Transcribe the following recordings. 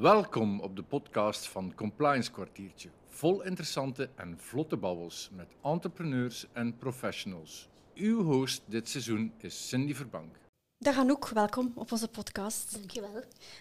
Welkom op de podcast van Compliance Kwartiertje. Vol interessante en vlotte babbels met entrepreneurs en professionals. Uw host dit seizoen is Cindy Verbank. Dag Anouk, welkom op onze podcast. Dankjewel.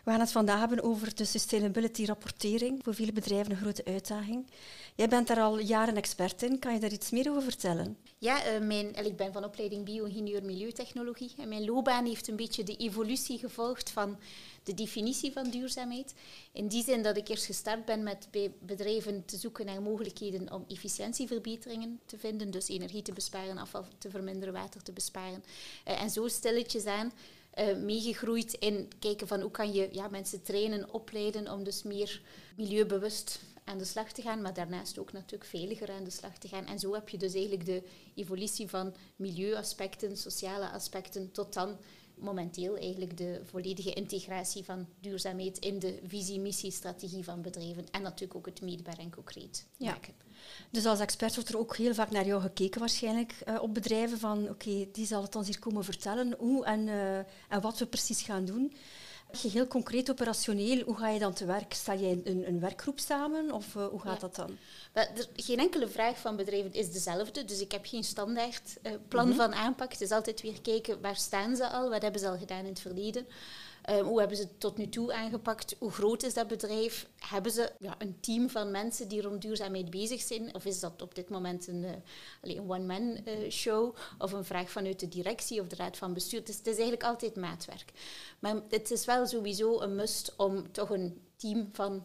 We gaan het vandaag hebben over de sustainability rapportering. Voor veel bedrijven een grote uitdaging. Jij bent daar al jaren expert in. Kan je daar iets meer over vertellen? Ja, uh, mijn, ik ben van opleiding bio-ingenieur milieutechnologie. En mijn loopbaan heeft een beetje de evolutie gevolgd van de definitie van duurzaamheid. In die zin dat ik eerst gestart ben met bij bedrijven te zoeken naar mogelijkheden om efficiëntieverbeteringen te vinden. Dus energie te besparen, afval te verminderen, water te besparen. Uh, en zo stilletjes aan uh, meegegroeid in kijken van hoe kan je ja, mensen trainen, opleiden om dus meer milieubewust aan de slag te gaan, maar daarnaast ook natuurlijk veiliger aan de slag te gaan. En zo heb je dus eigenlijk de evolutie van milieuaspecten, sociale aspecten, tot dan momenteel eigenlijk de volledige integratie van duurzaamheid in de visie, missie, strategie van bedrijven. En natuurlijk ook het meetbaar en concreet ja. maken. Dus als expert wordt er ook heel vaak naar jou gekeken waarschijnlijk uh, op bedrijven van oké, die zal het ons hier komen vertellen hoe en, uh, en wat we precies gaan doen. Heel concreet operationeel, hoe ga je dan te werk? Sta je een, een werkgroep samen of uh, hoe gaat ja. dat dan? Geen enkele vraag van bedrijven is dezelfde, dus ik heb geen standaard uh, plan mm -hmm. van aanpak. Het is altijd weer kijken waar staan ze al, wat hebben ze al gedaan in het verleden. Um, hoe hebben ze het tot nu toe aangepakt? Hoe groot is dat bedrijf? Hebben ze ja, een team van mensen die rond duurzaamheid bezig zijn? Of is dat op dit moment een, uh, een one-man uh, show? Of een vraag vanuit de directie of de raad van bestuur? Het is eigenlijk altijd maatwerk. Maar het is wel sowieso een must om toch een team van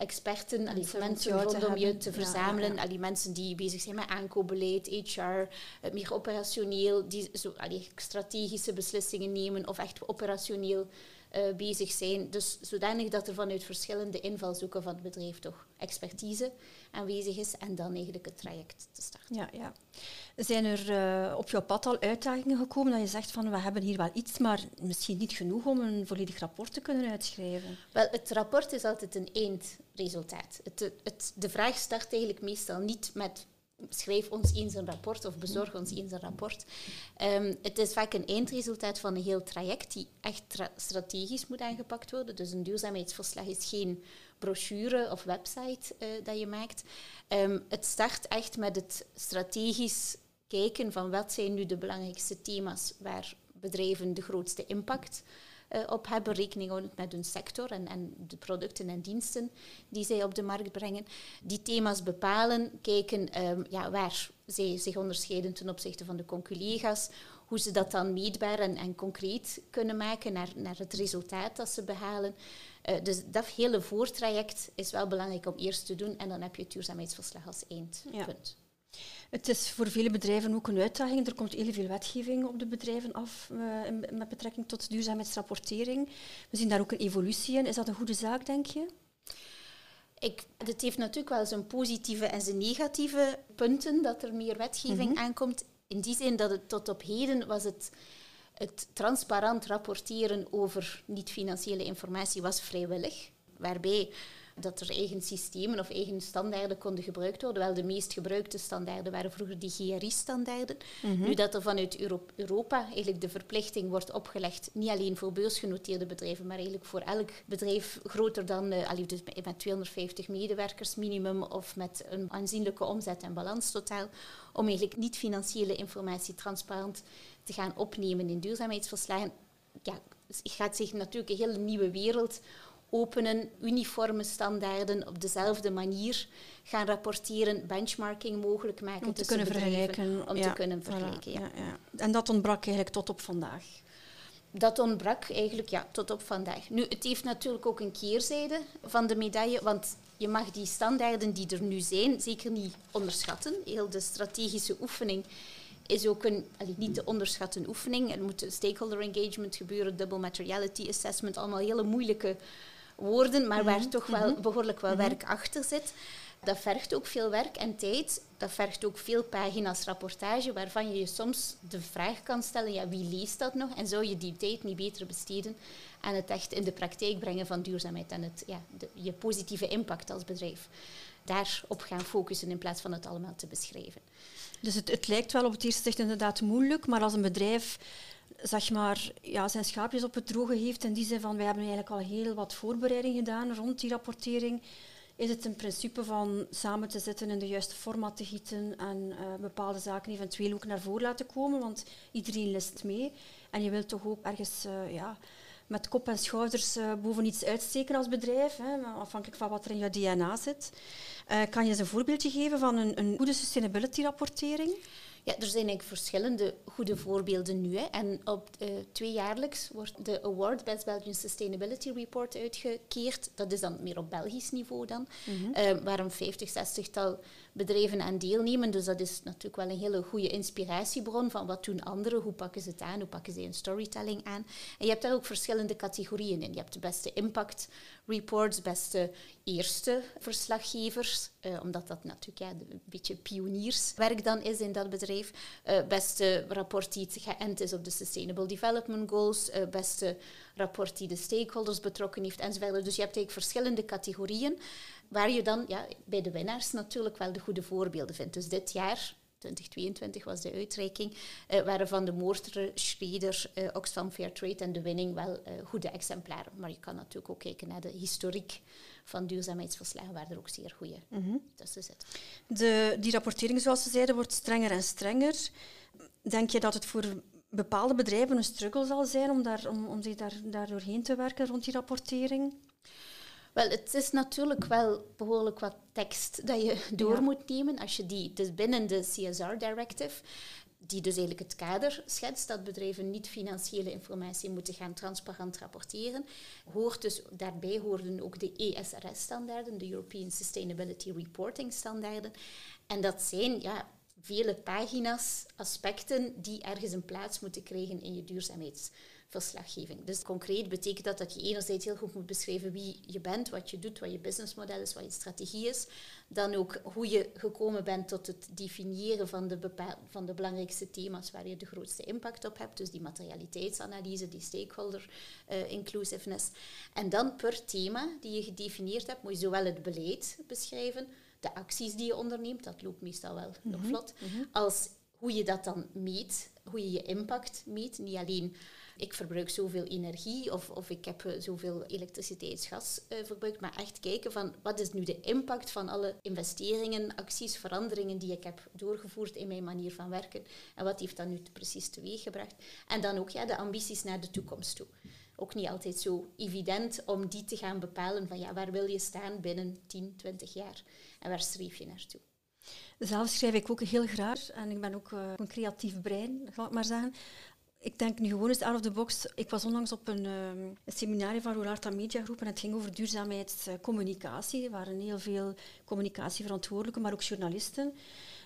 experten, allee, mensen rondom je te verzamelen. Ja, ja. mensen die bezig zijn met aankoopbeleid, HR, meer operationeel, die zo, allee, strategische beslissingen nemen of echt operationeel uh, bezig zijn. Dus zodanig dat er vanuit verschillende invalshoeken van het bedrijf toch expertise aanwezig is en dan eigenlijk het traject te starten. Ja, ja. Zijn er uh, op jouw pad al uitdagingen gekomen dat je zegt van we hebben hier wel iets, maar misschien niet genoeg om een volledig rapport te kunnen uitschrijven? Wel, het rapport is altijd een eindresultaat. Het, het, de vraag start eigenlijk meestal niet met schrijf ons eens een rapport of bezorg ons eens een rapport. Um, het is vaak een eindresultaat van een heel traject die echt strategisch moet aangepakt worden. Dus een duurzaamheidsverslag is geen brochure of website uh, dat je maakt. Um, het start echt met het strategisch kijken van wat zijn nu de belangrijkste thema's waar bedrijven de grootste impact uh, op hebben, rekening houdend met hun sector en, en de producten en diensten die zij op de markt brengen. Die thema's bepalen, kijken um, ja, waar zij zich onderscheiden ten opzichte van de conculega's, hoe ze dat dan meetbaar en, en concreet kunnen maken naar, naar het resultaat dat ze behalen. Uh, dus dat hele voortraject is wel belangrijk om eerst te doen en dan heb je het duurzaamheidsverslag als eindpunt. Ja. Het is voor vele bedrijven ook een uitdaging. Er komt heel veel wetgeving op de bedrijven af uh, met betrekking tot duurzaamheidsrapportering. We zien daar ook een evolutie in. Is dat een goede zaak, denk je? Ik, het heeft natuurlijk wel zijn positieve en zijn negatieve punten dat er meer wetgeving mm -hmm. aankomt. In die zin dat het tot op heden was het, het transparant rapporteren over niet-financiële informatie was vrijwillig. Waarbij dat er eigen systemen of eigen standaarden konden gebruikt worden. Wel, de meest gebruikte standaarden waren vroeger die GRI-standaarden. Mm -hmm. Nu dat er vanuit Europa eigenlijk de verplichting wordt opgelegd, niet alleen voor beursgenoteerde bedrijven, maar eigenlijk voor elk bedrijf groter dan, uh, dus met 250 medewerkers minimum of met een aanzienlijke omzet en balans totaal, om eigenlijk niet-financiële informatie transparant te gaan opnemen in duurzaamheidsverslagen. Ja, gaat zich natuurlijk een hele nieuwe wereld openen, uniforme standaarden op dezelfde manier gaan rapporteren, benchmarking mogelijk maken om te kunnen vergelijken. Om ja, te kunnen vergelijken, ja. ja. En dat ontbrak eigenlijk tot op vandaag? Dat ontbrak eigenlijk ja, tot op vandaag. Nu, het heeft natuurlijk ook een keerzijde van de medaille, want je mag die standaarden die er nu zijn zeker niet onderschatten. Heel de strategische oefening is ook een niet te onderschatten oefening. Er moet stakeholder engagement gebeuren, double materiality assessment, allemaal hele moeilijke woorden, maar waar toch wel behoorlijk wel werk achter zit. Dat vergt ook veel werk en tijd. Dat vergt ook veel pagina's rapportage, waarvan je je soms de vraag kan stellen, ja, wie leest dat nog? En zou je die tijd niet beter besteden aan het echt in de praktijk brengen van duurzaamheid en het, ja, de, je positieve impact als bedrijf? Daarop gaan focussen in plaats van het allemaal te beschrijven. Dus het, het lijkt wel op het eerste zicht inderdaad moeilijk, maar als een bedrijf zeg maar, ja, zijn schaapjes op het droge heeft. In die zin van, wij hebben eigenlijk al heel wat voorbereiding gedaan rond die rapportering. Is het in principe van samen te zitten in de juiste format te gieten en uh, bepaalde zaken eventueel ook naar voren laten komen, want iedereen list mee. En je wilt toch ook ergens uh, ja, met kop en schouders uh, boven iets uitsteken als bedrijf, hè, afhankelijk van wat er in je DNA zit. kan je eens een voorbeeldje geven van een, een goede sustainability rapportering? Ja, er zijn eigenlijk verschillende goede voorbeelden nu. Hè. En op uh, tweejaarlijks wordt de Award Best Belgian Sustainability Report uitgekeerd. Dat is dan meer op Belgisch niveau dan, mm -hmm. uh, waar een 50, 60-tal bedrijven aan deelnemen. Dus dat is natuurlijk wel een hele goede inspiratiebron van wat doen anderen, hoe pakken ze het aan, hoe pakken ze een storytelling aan. En je hebt daar ook verschillende categorieën in. Je hebt de beste impact reports, beste eerste verslaggevers, uh, omdat dat natuurlijk een beetje pionierswerk dan is in dat bedrijf. Uh, beste rapport die geënt is op de Sustainable Development Goals, uh, beste rapport die de stakeholders betrokken heeft enzovoort. Dus je hebt eigenlijk verschillende categorieën waar je dan ja, bij de winnaars natuurlijk wel de goede voorbeelden vindt. Dus dit jaar 2022 was de uitreiking, waren van de Moorter, Schreder, uh, Oxfam Fairtrade en de winning wel goede exemplaren. Maar je kan natuurlijk ook kijken naar de historiek van duurzaamheidsverslagen, waar er ook zeer goede mm -hmm. tussen zitten. De, die rapportering, zoals ze zeiden, wordt strenger en strenger. Denk je dat het voor bepaalde bedrijven een struggle zal zijn om, daar, om, om zich daar, daar doorheen te werken rond die rapportering? Wel, het is natuurlijk wel behoorlijk wat tekst dat je door ja. moet nemen. Als je die, dus binnen de CSR Directive, die dus eigenlijk het kader schetst dat bedrijven niet financiële informatie moeten gaan transparant rapporteren, hoort dus, daarbij hoorden ook de ESRS-standaarden, de European Sustainability Reporting standaarden. En dat zijn ja, vele pagina's, aspecten die ergens een plaats moeten krijgen in je duurzaamheids verslaggeving. Dus concreet betekent dat dat je enerzijds heel goed moet beschrijven wie je bent, wat je doet, wat je businessmodel is, wat je strategie is. Dan ook hoe je gekomen bent tot het definiëren van de, van de belangrijkste thema's waar je de grootste impact op hebt. Dus die materialiteitsanalyse, die stakeholder uh, inclusiveness. En dan per thema die je gedefinieerd hebt, moet je zowel het beleid beschrijven, de acties die je onderneemt, dat loopt meestal wel mm nog vlot, mm -hmm. als hoe je dat dan meet, hoe je je impact meet. Niet alleen ik verbruik zoveel energie of, of ik heb eh, zoveel elektriciteitsgas uh, verbruikt, maar echt kijken van wat is nu de impact van alle investeringen, acties, veranderingen die ik heb doorgevoerd in mijn manier van werken en wat heeft dat nu precies teweeggebracht. En dan ook ja, de ambities naar de toekomst toe. Ook niet altijd zo evident om die te gaan bepalen van ja, waar wil je staan binnen 10, 20 jaar en waar streef je naartoe. Zelf schrijf ik ook heel graag en ik ben ook uh, een creatief brein, zal ik maar zeggen. Ik denk nu gewoon eens out of the box. Ik was onlangs op een, um, een seminarie van Rolarta Media Groep en het ging over duurzaamheidscommunicatie. Er waren heel veel communicatieverantwoordelijken, maar ook journalisten.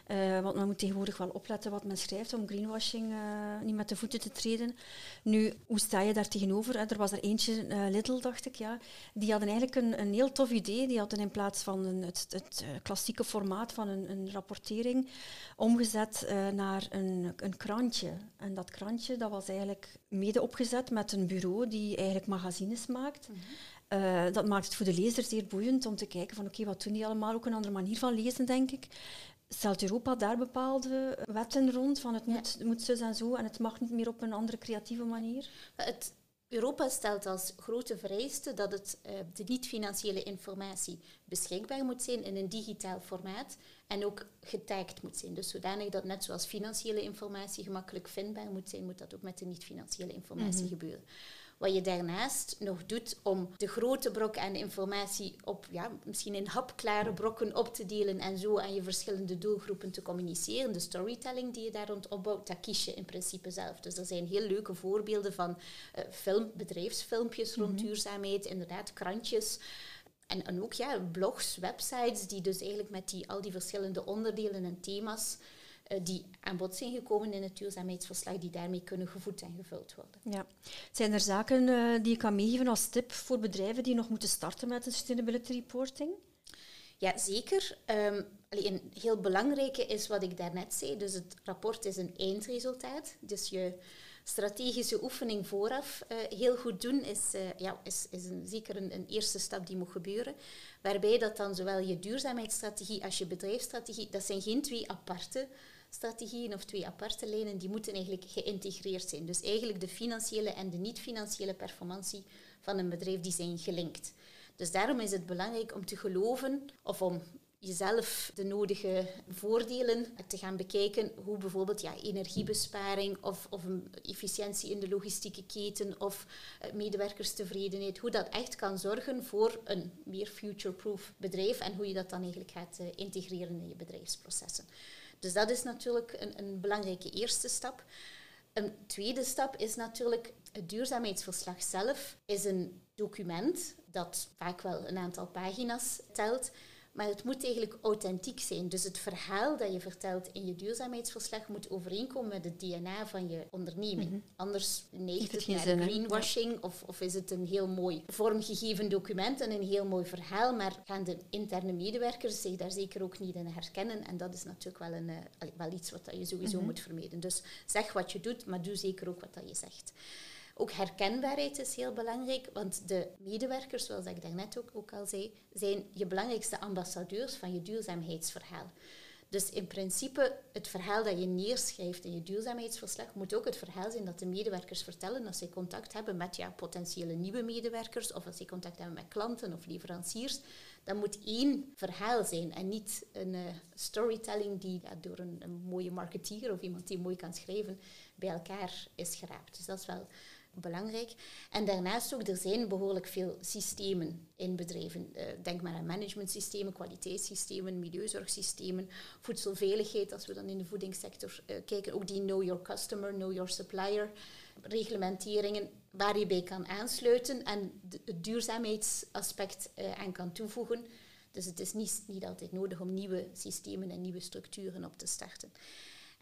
Uh, want men moet tegenwoordig wel opletten wat men schrijft om greenwashing uh, niet met de voeten te treden. Nu, hoe sta je daar tegenover? Er was er eentje, uh, Lidl, dacht ik, ja. Die hadden eigenlijk een, een heel tof idee. Die hadden in plaats van een, het, het klassieke formaat van een, een rapportering omgezet naar een, een krantje. En dat krantje dat was eigenlijk mede opgezet met een bureau die eigenlijk magazines maakt. Mm -hmm. Uh, dat maakt het voor de lezer zeer boeiend om te kijken van oké, okay, wat doen die allemaal? Ook een andere manier van lezen, denk ik. Stelt Europa daar bepaalde wetten rond van het moet, ja. moet zo en zo en het mag niet meer op een andere creatieve manier? Het, Europa stelt als grote vereiste dat het, uh, de niet-financiële informatie beschikbaar moet zijn in een digitaal formaat en ook getagd moet zijn. Dus zodanig dat net zoals financiële informatie gemakkelijk vindbaar moet zijn, moet dat ook met de niet-financiële informatie mm -hmm. gebeuren. Wat je daarnaast nog doet om de grote brok aan informatie op ja, misschien in hapklare brokken op te delen en zo aan je verschillende doelgroepen te communiceren. De storytelling die je daar rond opbouwt, dat kies je in principe zelf. Dus er zijn heel leuke voorbeelden van uh, film, bedrijfsfilmpjes rond mm -hmm. duurzaamheid, inderdaad krantjes. En, en ook ja, blogs, websites die dus eigenlijk met die, al die verschillende onderdelen en thema's die aan bod zijn gekomen in het duurzaamheidsverslag, die daarmee kunnen gevoed en gevuld worden. Ja. Zijn er zaken uh, die je kan meegeven als tip voor bedrijven die nog moeten starten met de sustainability reporting? Ja, zeker. Um, een heel belangrijke is wat ik daarnet zei. Dus het rapport is een eindresultaat. Dus je strategische oefening vooraf uh, heel goed doen is, uh, ja, is, is een, zeker een, een, eerste stap die moet gebeuren. Waarbij dat dan zowel je duurzaamheidsstrategie als je bedrijfsstrategie, dat zijn geen twee aparte strategieën of twee aparte lijnen, die moeten eigenlijk geïntegreerd zijn. Dus eigenlijk de financiële en de niet-financiële performantie van een bedrijf, die zijn gelinkt. Dus daarom is het belangrijk om te geloven of om jezelf de nodige voordelen te gaan bekijken. Hoe bijvoorbeeld ja, energiebesparing of, of efficiëntie in de logistieke keten of eh, medewerkerstevredenheid, hoe dat echt kan zorgen voor een meer future-proof bedrijf en hoe je dat dan eigenlijk gaat uh, integreren in je bedrijfsprocessen. Dus dat is natuurlijk een, een belangrijke eerste stap. Een tweede stap is natuurlijk het duurzaamheidsverslag zelf is een document dat vaak wel een aantal pagina's telt, maar het moet eigenlijk authentiek zijn. Dus het verhaal dat je vertelt in je duurzaamheidsverslag moet overeenkomen met het DNA van je onderneming. Mhm. Anders neigt het, naar greenwashing of, of is het een heel mooi vormgegeven document en een heel mooi verhaal, maar gaan de interne medewerkers zich daar zeker ook niet in herkennen. En dat is natuurlijk wel, een, uh, wel iets wat je sowieso mhm. moet vermijden. Dus zeg wat je doet, maar doe zeker ook wat je zegt. Ook herkenbaarheid is heel belangrijk, want de medewerkers, zoals ik daarnet ook, ook al zei, zijn je belangrijkste ambassadeurs van je duurzaamheidsverhaal. Dus in principe, het verhaal dat je neerschrijft in je duurzaamheidsverslag moet ook het verhaal zijn dat de medewerkers vertellen als ze contact hebben met ja, potentiële nieuwe medewerkers of als ze contact hebben met klanten of leveranciers. Dat moet één verhaal zijn en niet een uh, storytelling die ja, door een, een, mooie marketeer of iemand die mooi kan schrijven bij elkaar is geraapt. Dus dat is wel belangrijk. En daarnaast ook, er zijn behoorlijk veel systemen in bedrijven. Uh, denk maar aan managementsystemen, kwaliteitssystemen, milieuzorgsystemen, voedselveiligheid, als we dan in de voedingssector uh, kijken, ook die Know Your Customer, Know Your Supplier, reglementeringen waar je bij kan aansluiten en het duurzaamheidsaspect uh, aan kan toevoegen. Dus het is niet, niet altijd nodig om nieuwe systemen en nieuwe structuren op te starten.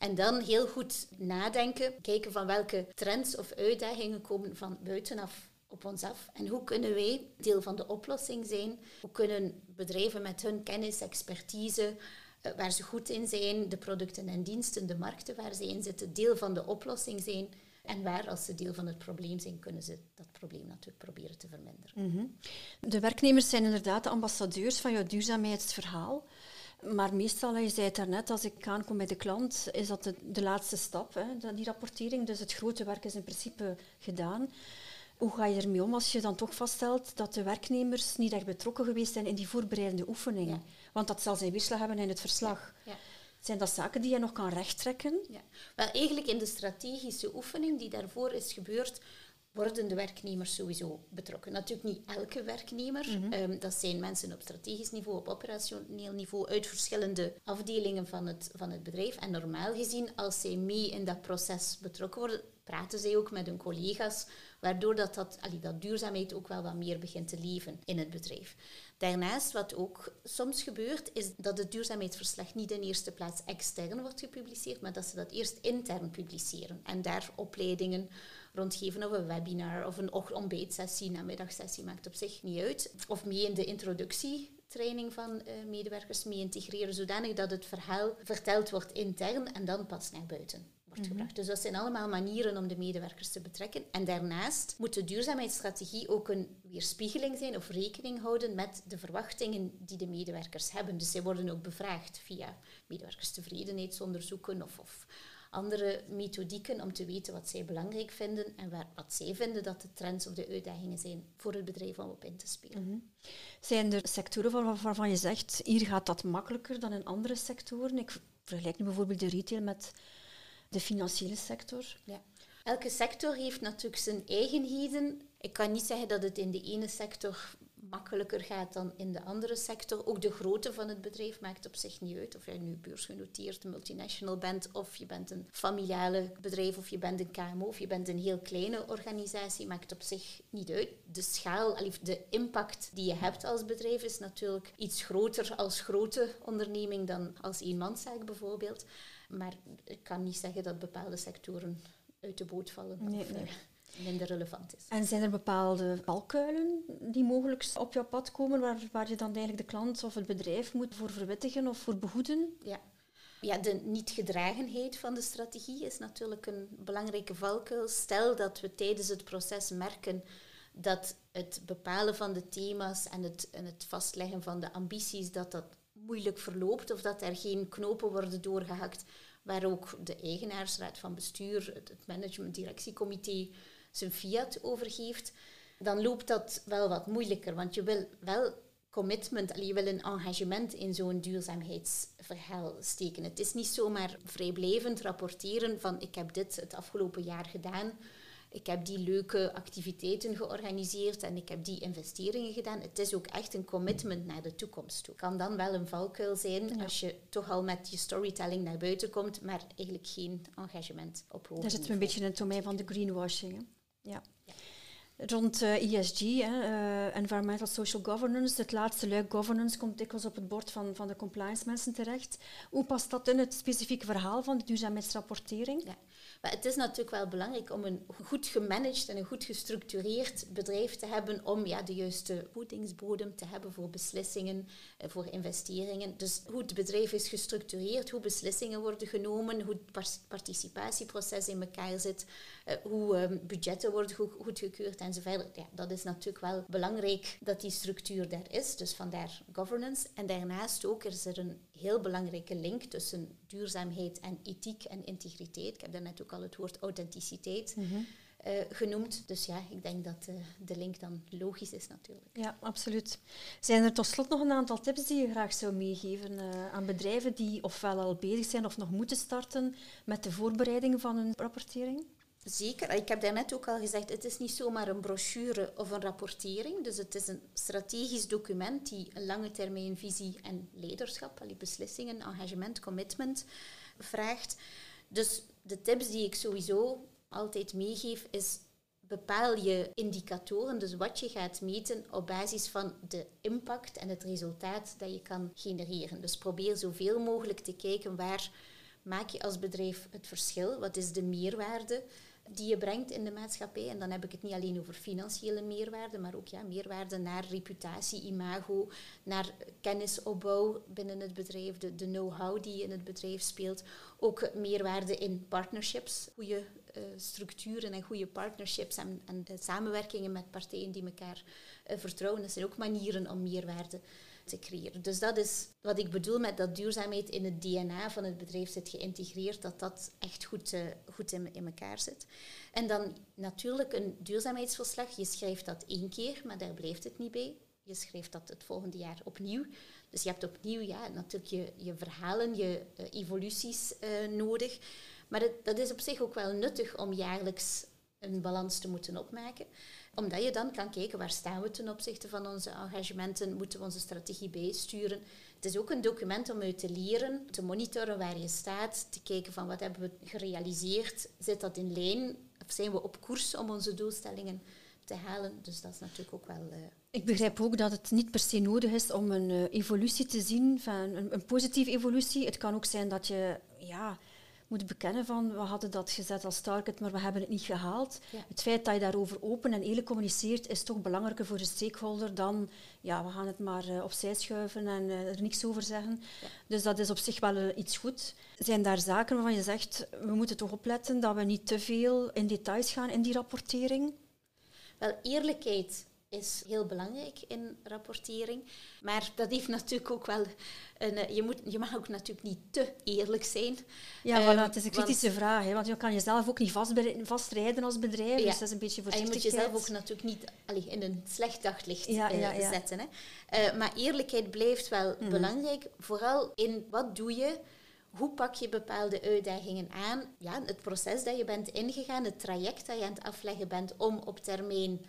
En dan heel goed nadenken, kijken van welke trends of uitdagingen komen van buitenaf op ons af. En hoe kunnen wij deel van de oplossing zijn? Hoe kunnen bedrijven met hun kennis, expertise, eh, waar ze goed in zijn, de producten en diensten, de markten waar ze in zitten, deel van de oplossing zijn? En waar, als ze deel van het probleem zijn, kunnen ze dat probleem natuurlijk proberen te verminderen. Mhm. De werknemers zijn inderdaad de ambassadeurs van jouw duurzaamheidsverhaal. Maar meestal, je zei het daarnet, als ik aankom bij de klant, is dat de, de laatste stap, hè, die rapportering. Dus het grote werk is in principe gedaan. Hoe ga je ermee om als je dan toch vaststelt dat de werknemers niet echt betrokken geweest zijn in die voorbereidende oefeningen? Want dat zal zijn weerslag hebben in het verslag. Ja. Zijn dat zaken die je nog kan rechttrekken? Ja. Wel, eigenlijk in de strategische oefening die daarvoor is gebeurd, worden de werknemers sowieso betrokken. Natuurlijk niet elke werknemer. Mhm. Ehm, dat zijn mensen op strategisch niveau, op operationeel niveau, uit verschillende afdelingen van het, van het bedrijf. En normaal gezien, als zij mee in dat proces betrokken worden, praten zij ook met hun collega's, waardoor dat, dat, allee, dat duurzaamheid ook wel wat meer begint te leven in het bedrijf. Daarnaast, wat ook soms gebeurt, is dat het duurzaamheidsverslag niet in eerste plaats extern wordt gepubliceerd, maar dat ze dat eerst intern publiceren. En daar opleidingen rondgeven of een webinar of een ontbijtsessie, namiddagsessie, maakt op zich niet uit. Of mee in de introductietraining van uh, medewerkers mee integreren, zodanig dat het verhaal verteld wordt intern en dan pas naar buiten. Wordt mhm. gebracht. Dus dat zijn allemaal manieren om de medewerkers te betrekken. En daarnaast moet de duurzaamheidsstrategie ook een weerspiegeling zijn of rekening houden met de verwachtingen die de medewerkers hebben. Dus zij worden ook bevraagd via medewerkerstevredenheidsonderzoeken of, of andere methodieken om te weten wat zij belangrijk vinden en waar, wat zij vinden dat de trends of de uitdagingen zijn voor het bedrijf om op in te spelen. Mhm. Zijn er sectoren waarvan je zegt, hier gaat dat makkelijker dan in andere sectoren? Ik vergelijk nu bijvoorbeeld de retail met de financiële sector. Ja. Elke sector heeft natuurlijk zijn eigenheden. Ik kan niet zeggen dat het in de ene sector makkelijker gaat dan in de andere sector. Ook de grootte van het bedrijf maakt op zich niet uit. Of je nu beursgenoteerd multinational bent, of je bent een familiale bedrijf, of je bent een KMO, of je bent een heel kleine organisatie, maakt op zich niet uit. De schaal, de impact die je hebt als bedrijf is natuurlijk iets groter als grote onderneming dan als eenmanszaak bijvoorbeeld. Maar ik kan niet zeggen dat bepaalde sectoren uit de boot vallen. Nee, nee minder relevant is. En zijn er bepaalde valkuilen die mogelijk op jouw pad komen, waar, waar je dan eigenlijk de klant of het bedrijf moet voor verwittigen of voor behoeden? Ja. Ja, de niet-gedragenheid van de strategie is natuurlijk een belangrijke valkuil. Stel dat we tijdens het proces merken dat het bepalen van de thema's en het, en het vastleggen van de ambities, dat dat moeilijk verloopt of dat er geen knopen worden doorgehakt waar ook de eigenaarsraad van bestuur, het management directiecomité zijn fiat over geeft, dan loopt dat wel wat moeilijker. Want je wil wel commitment, je wil een engagement in zo'n duurzaamheidsverhaal steken. Het is niet zomaar vrijblijvend rapporteren van ik heb dit het afgelopen jaar gedaan, ik heb die leuke activiteiten georganiseerd en ik heb die investeringen gedaan. Het is ook echt een commitment naar de toekomst toe. Kan dan wel een valkuil zijn als je toch al met je storytelling naar buiten komt, maar eigenlijk geen engagement op hoog Daar zitten we een beetje in het domein van de greenwashing. Hè? Ja. Rond uh, ESG, hè, uh, Environmental Social Governance, het laatste luik governance komt dikwijls op het bord van, van de compliance mensen terecht. Hoe past dat in het specifieke verhaal van de duurzaamheidsrapportering? Ja. Maar het is natuurlijk wel belangrijk om een goed gemanaged en een goed gestructureerd bedrijf te hebben om ja, de juiste voedingsbodem te hebben voor beslissingen, eh, voor investeringen. Dus hoe het bedrijf is gestructureerd, hoe beslissingen worden genomen, hoe het participatieproces in elkaar zit, eh, hoe ehm, budgetten worden goedgekeurd enzovoort. Ja, dat is natuurlijk wel belangrijk dat die structuur daar is, dus vandaar governance. En daarnaast ook, er is er een heel belangrijke link tussen duurzaamheid en ethiek en integriteit. Ik heb daarnet ook al het woord authenticiteit mhm. eh, genoemd. Dus ja, ik denk dat uh, de link dan logisch is natuurlijk. Ja, absoluut. Zijn er tot slot nog een aantal tips die je graag zou meegeven uh, aan bedrijven die ofwel al bezig zijn of nog moeten starten met de voorbereiding van hun rapportering? Zeker. Ik heb daarnet ook al gezegd, het is niet zomaar een brochure of een rapportering. Dus het is een strategisch document die een lange termijn visie en leiderschap, die beslissingen, engagement, commitment vraagt. Dus de tips die ik sowieso altijd meegeef is bepaal je indicatoren, dus wat je gaat meten op basis van de impact en het resultaat dat je kan genereren. Dus probeer zoveel mogelijk te kijken waar maak je als bedrijf het verschil, wat is de meerwaarde die je brengt in de maatschappij. En dan heb ik het niet alleen over financiële meerwaarde, maar ook ja, meerwaarde naar reputatie, imago, naar kennisopbouw binnen het bedrijf, de, de know-how die in het bedrijf speelt. Ook meerwaarde in partnerships, goede uh, structuren en goede partnerships en, en samenwerkingen met partijen die elkaar uh, vertrouwen. Dat zijn ook manieren om meerwaarde creëren. Dus dat is wat ik bedoel met dat duurzaamheid in het DNA van het bedrijf zit geïntegreerd, dat dat echt goed, uh, goed in, in elkaar zit. En dan natuurlijk een duurzaamheidsverslag. Je schrijft dat één keer, maar daar blijft het niet bij. Je schrijft dat het volgende jaar opnieuw. Dus je hebt opnieuw ja, natuurlijk je, je verhalen, je uh, evoluties uh, nodig. Maar dat is op zich ook wel nuttig om jaarlijks een balans te moeten opmaken omdat je dan kan kijken waar staan we ten opzichte van onze engagementen, moeten we onze strategie bijsturen. Het is ook een document om uit te leren, te monitoren waar je staat, te kijken van wat hebben we gerealiseerd, zit dat in lijn of zijn we op koers om onze doelstellingen te halen. Dus dat is natuurlijk ook wel... Uh, ik begrijp ook dat het niet per se nodig is om een uh, evolutie te zien, van een, een positieve evolutie. Het kan ook zijn dat je ja, moet bekennen van we hadden dat gezet als target, maar we hebben het niet gehaald. Het feit dat je daarover open en eerlijk communiceert is toch belangrijker voor de stakeholder dan ja, we gaan het maar uh, opzij schuiven en uh, er niks over zeggen. Dus dat is op zich wel uh, iets goed. Zijn daar zaken waarvan je zegt we moeten toch opletten dat we niet te veel in details gaan in die rapportering? Wel, eerlijkheid is heel belangrijk in rapportering. Maar dat heeft natuurlijk ook wel... Een, eh, je, moet, je mag ook natuurlijk niet te eerlijk zijn. Ja, voilà, het is een kritische vraag. Hè, want je kan jezelf ook niet vastrijden als bedrijf. Ja. Dus dat is een beetje voorzichtigheid. En je moet jezelf ook natuurlijk niet allee, in een slecht daglicht ja, uh, zetten. Hè. Uh, maar eerlijkheid blijft wel mm. belangrijk. Vooral in wat doe je... Hoe pak je bepaalde uitdagingen aan? Ja, het proces dat je bent ingegaan, het traject dat je aan het afleggen bent om op termijn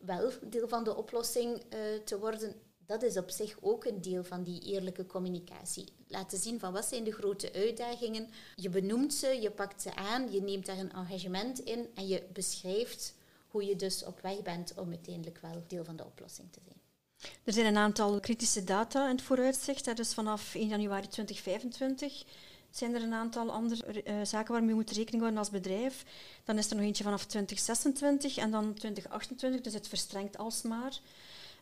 wel deel van de oplossing uh, te worden, dat is op zich ook een deel van die eerlijke communicatie. Laten zien van wat zijn de grote uitdagingen. Je benoemt ze, je pakt ze aan, je neemt daar een engagement in en je beschrijft hoe je dus op weg bent om uiteindelijk wel deel van de oplossing te zijn. Er zijn een aantal kritische data in het vooruitzicht, dus vanaf 1 januari 2025 zijn er een aantal andere uh, zaken waarmee je moet rekening houden als bedrijf. Dan is er nog eentje vanaf 2026 en dan 2028, dus het verstrengt alsmaar.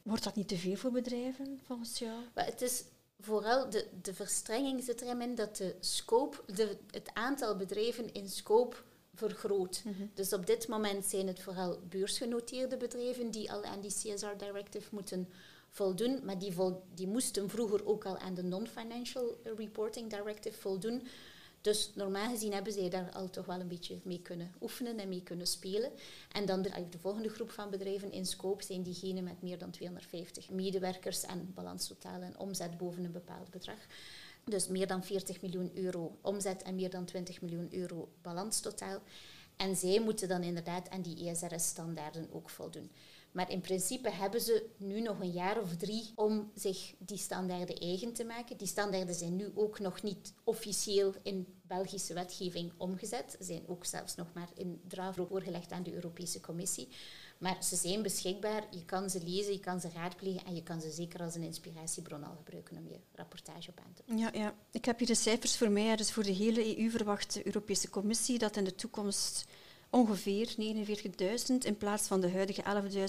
Wordt dat niet te veel voor bedrijven, volgens jou? Maar het is vooral de, de verstrenging zit erin in dat de scope, de, het aantal bedrijven in scope vergroot. Mhm. Dus op dit moment zijn het vooral beursgenoteerde bedrijven die al aan die CSR Directive moeten voldoen, maar die, die moesten vroeger ook al aan de Non-Financial Reporting Directive voldoen. Dus normaal gezien hebben zij daar al toch wel een beetje mee kunnen oefenen en mee kunnen spelen. En dan de, de volgende groep van bedrijven in scope zijn diegenen met meer dan 250 medewerkers en balanstotaal en omzet boven een bepaald bedrag. Dus meer dan 40 miljoen euro omzet en meer dan 20 miljoen euro balanstotaal. En zij moeten dan inderdaad aan die ESRS-standaarden ook voldoen. Maar in principe hebben ze nu nog een jaar of drie om zich die standaarden eigen te maken. Die standaarden zijn nu ook nog niet officieel in Belgische wetgeving omgezet. Ze zijn ook zelfs nog maar in draaf voorgelegd aan de Europese Commissie. Maar ze zijn beschikbaar, je kan ze lezen, je kan ze raadplegen en je kan ze zeker als een inspiratiebron al gebruiken om je rapportage op aan te doen. Ja, ja, ik heb hier de cijfers voor mij. Dus voor de hele EU verwacht de Europese Commissie dat in de toekomst ongeveer 49.000 in plaats van de huidige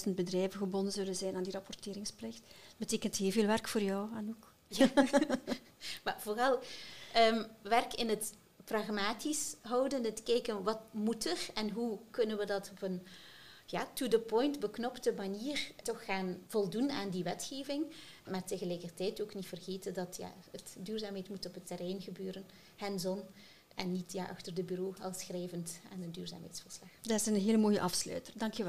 11.000 bedrijven gebonden zullen zijn aan die rapporteringsplicht. Dat betekent heel veel werk voor jou, Anouk. Ja, maar vooral um, werk in het pragmatisch houden, het kijken wat moet er en hoe kunnen we dat op een ja, to-the-point, beknopte manier toch gaan voldoen aan die wetgeving. Maar tegelijkertijd ook niet vergeten dat ja, het duurzaamheid moet op het terrein gebeuren, hands-on. En niet ja, achter de bureau al schrijvend aan een duurzaamheidsverslag. Dat is een hele mooie afsluiter. Dank je